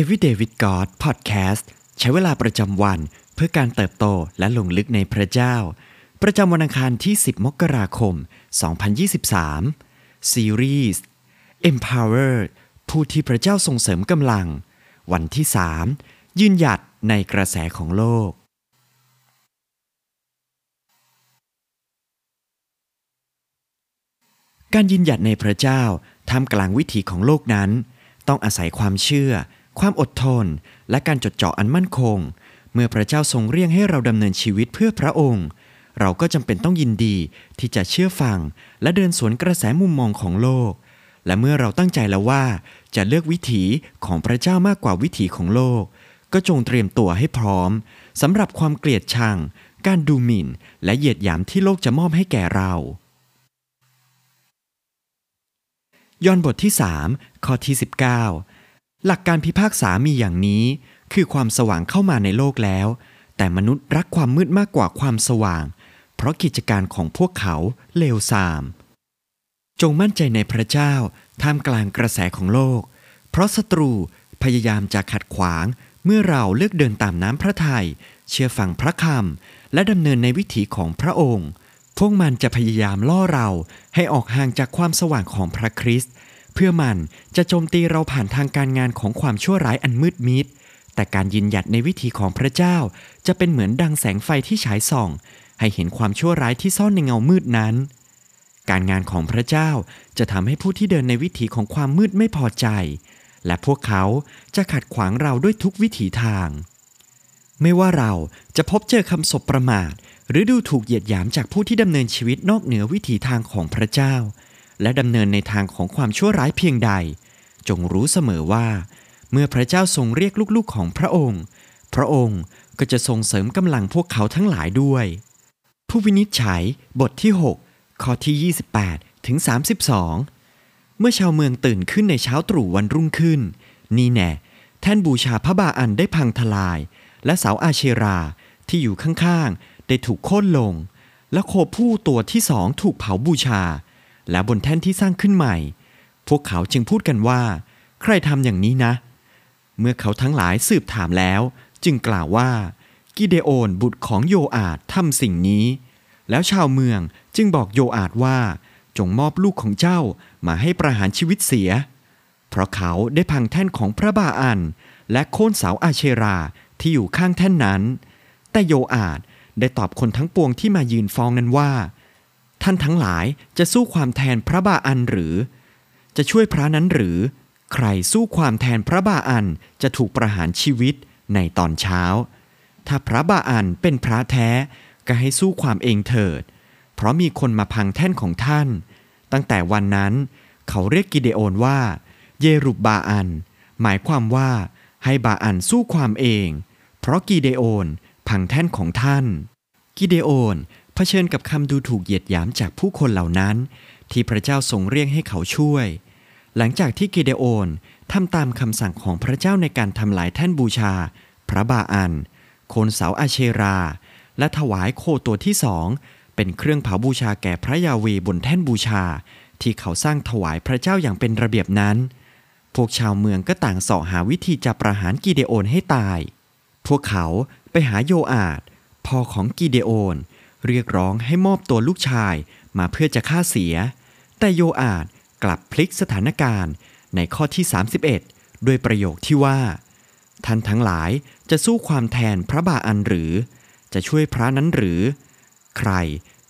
Everyday with God Podcast ใช้เวลาประจำวันเพื่อการเติบโตและลงลึกในพระเจ้า ประจำวันอังคารที่ 10 มกราคม 2023 ซีรีส์ Empower ผู้ที่พระเจ้าทรงเสริมกำลัง วันที่ 3 ยืนหยัดในกระแสของโลก การยืนหยัดในพระเจ้าท่ามกลางวิถีของโลกนั้น ต้องอาศัยความเชื่อ ความอดทน และการจดจ่ออันมั่นคง เมื่อพระเจ้าทรงเรียกให้เราดำเนินชีวิตเพื่อพระองค์ เราก็จำเป็นต้องยินดีที่จะเชื่อฟัง และเดินสวนกระแสมุมมองของโลก และเมื่อเราตั้งใจแล้วว่า จะเลือกวิถีของพระเจ้ามากกว่าวิถีของโลก ก็จงเตรียมตัวให้พร้อมสำหรับความเกลียดชัง การดูหมิ่น และเหยียดหยามที่โลกจะมอบให้แก่เรายอห์นบทที่ 3 ข้อที่ 19 หลักการพิพากษามีอย่างนี้ คือความสว่างเข้ามาในโลกแล้ว แต่มนุษย์รักความมืดมากกว่าความสว่าง เพราะกิจการของพวกเขาเลวทราม จงมั่นใจในพระเจ้าท่ามกลางกระแสของโลก เพราะศัตรูพยายามจะขัดขวาง เมื่อเราเลือกเดินตามน้ำพระทยัยเชื่อฟังพระคำและดำเนินในวิถีของพระองค์ พวกมันจะพยายามล่อเราให้ออกห่างจากความสว่างของพระคริสต์ พื่อมันจะโจมตีเราผ่านทางการงานของความชั่วร้ายอันมืดมิด แต่การยืนหยัดในวิถีของพระเจ้า จะเป็นเหมือนดังแสงไฟที่ฉายส่อง ให้เห็นความชั่วร้ายที่ซ่อนในเงามืดนั้น การงานของพระเจ้าจะทำให้ผู้ที่เดินในวิถีของความมืดไม่พอใจ และพวกเขาจะขัดขวางเราด้วยทุกวิถีทาง ไม่ว่าเราจะพบเจอคำสบประมาท หรือดูถูกเหยียดหยามจากผู้ที่ดำเนินชีวิตนอกเหนือวิถีทางของพระเจ้า และดำเนินในทางของความชั่วร้ายเพียงใด จงรู้เสมอว่า เมื่อพระเจ้าทรงเรียกลูกๆของพระองค์ พระองค์ก็จะทรงเสริมกำลังพวกเขาทั้งหลายด้วย ผู้วินิจฉัยบทที่ 6 ข้อที่ 28 ถึง 32 เมื่อชาวเมืองตื่นขึ้นในเช้าตรู่วันรุ่งขึ้น นี่แน่แท่นบูชาพระบาอันได้พังทลาย และเสาอาเชราที่อยู่ข้างๆ ได้ถูกโค่นลง และโคผู้ตัวที่สองถูกเผาบูชา และบนแท่นที่สร้างขึ้นใหม่ พวกเขาจึงพูดกันว่า ใครทำอย่างนี้นะ เมื่อเขาทั้งหลายสืบถามแล้ว จึงกล่าวว่า กิเดโอนบุตรของโยอาดทำสิ่งนี้ แล้วชาวเมืองจึงบอกโยอาดว่า จงมอบลูกของเจ้ามาให้ประหารชีวิตเสีย เพราะเขาได้พังแท่นของพระบาอัน และโค่นเสาอาเชราที่อยู่ข้างแท่นนั้น แต่โยอาดได้ตอบคนทั้งปวงที่มายืนฟ้องนั้นว่า ท่านทั้งหลายจะสู้ความแทนพระบาอันหรือ จะช่วยพระนั้นหรือ ใครสู้ความแทนพระบาอันจะถูกประหารชีวิตในตอนเช้า ถ้าพระบาอันเป็นพระแท้ก็ให้สู้ความเองเถิด เพราะมีคนมาพังแท่นของท่าน ตั้งแต่วันนั้น เขาเรียกกิเดโอนว่า เยรุบบาอัน หมายความว่าให้บาอันสู้ความเอง เพราะกิเดโอนพังแท่นของท่าน กิเดโอน ผชิญกับคำดูถูกเหยียดหยามจากผู้คนเหล่านั้น ที่พระเจ้าทรงเรียกให้เขาช่วย หลังจากที่กิเดโอนทำตามคำสั่งของพระเจ้าในการทำลายแท่นบูชา พระบาอัน โคนเสาอาเชรา และถวายโคตัวที่สองเป็นเครื่องเผาบูชาแก่พระยาเวบนแท่นบูชา ที่เขาสร้างถวายพระเจ้าอย่างเป็นระเบียบนั้น พวกชาวเมืองก็ต่างเสาะหาวิธีจะประหารกิเดโอนให้ตาย พวกเขาไปหาโยอาดพ่อของกิเดโอน เรียกร้องให้มอบตัวลูกชายมาเพื่อจะฆ่าเสีย แต่โยอาดกลับพลิกสถานการณ์ในข้อที่ 31 ด้วยประโยคที่ว่า ท่านทั้งหลายจะสู้ความแทนพระบาอันหรือ จะช่วยพระนั้นหรือ ใคร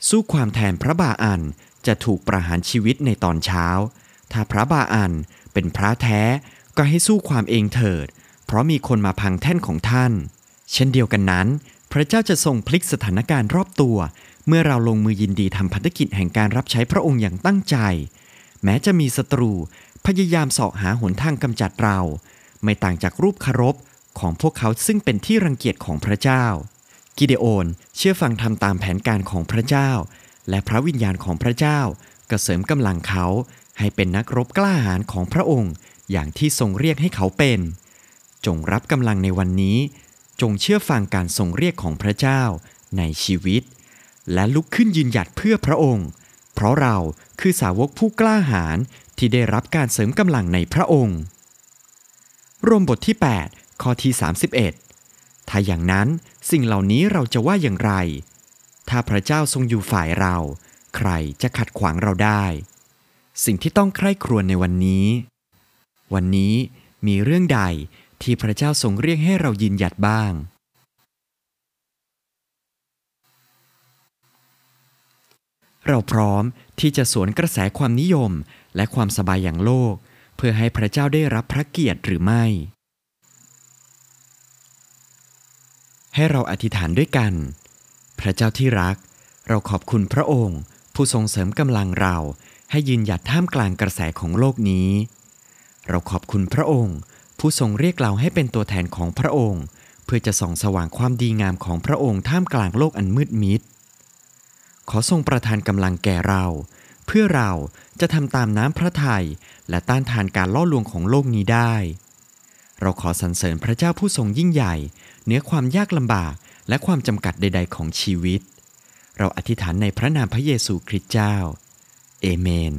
สู้ความแทนพระบาอันจะถูกประหารชีวิตในตอนเช้า ถ้าพระบาอันเป็นพระแท้ก็ให้สู้ความเองเถิด เพราะมีคนมาพังแท่นของท่าน เช่นเดียวกันนั้น ระเจ้าจะทรงพลิกสถานการณ์รอบตัว เมื่อเราลงมือยินดีทำพันธกิจแห่งการรับใช้พระองค์อย่างตั้งใจ แม้จะมีศัตรู พยายามเสาะหาหนทางกำจัดเรา ไม่ต่างจากรูปคารพของพวกเขาซึ่งเป็นที่รังเกียจของพระเจ้า กิเดโอน เชื่อฟังทำตามแผนการของพระเจ้า และพระวิญญาณของพระเจ้าก็เสริมกำลังเขาให้เป็นนักรบกล้าหาญของพระองค์ อย่างที่ทรงเรียกให้เขาเป็น จงรับกำลังในวันนี้ จงเชื่อฟังการทรงเรียกของพระเจ้าในชีวิต และลุกขึ้นยืนหยัดเพื่อพระองค์ เพราะเราคือสาวกผู้กล้าหาญที่ได้รับการเสริมกำลังในพระองค์รวมบทที่ 8 ข้อที่ 31 ถ้าอย่างนั้นสิ่งเหล่านี้เราจะว่าอย่างไร ถ้าพระเจ้าทรงอยู่ฝ่ายเรา ใครจะขัดขวางเราได้ สิ่งที่ต้องใคร่ครวญในวันนี้ วันนี้มีเรื่องใด ที่พระเจ้าทรงเรียกให้เรายืนหยัดบ้าง เราพร้อมที่จะสวนกระแสความนิยมและความสบายอย่างโลก เพื่อให้พระเจ้าได้รับพระเกียรติหรือไม่ ให้เราอธิษฐานด้วยกัน พระเจ้าที่รัก เราขอบคุณพระองค์ ผู้ทรงเสริมกำลังเราให้ยืนหยัดท่ามกลางกระแสของโลกนี้ เราขอบคุณพระองค์ ผู้ทรงเรียกเราให้เป็นตัวแทนของพระองค์ เพื่อจะส่องสว่างความดีงามของพระองค์ท่ามกลางโลกอันมืดมิด ขอทรงประทานกำลังแก่เรา เพื่อเราจะทำตามน้ำพระทัยและต้านทานการล่อลวงของโลกนี้ได้ เราขอสรรเสริญพระเจ้าผู้ทรงยิ่งใหญ่เหนือความยากลำบากและความจำกัดใด ๆ ของชีวิต เราอธิษฐานในพระนามพระเยซูคริสต์เจ้า เอเมน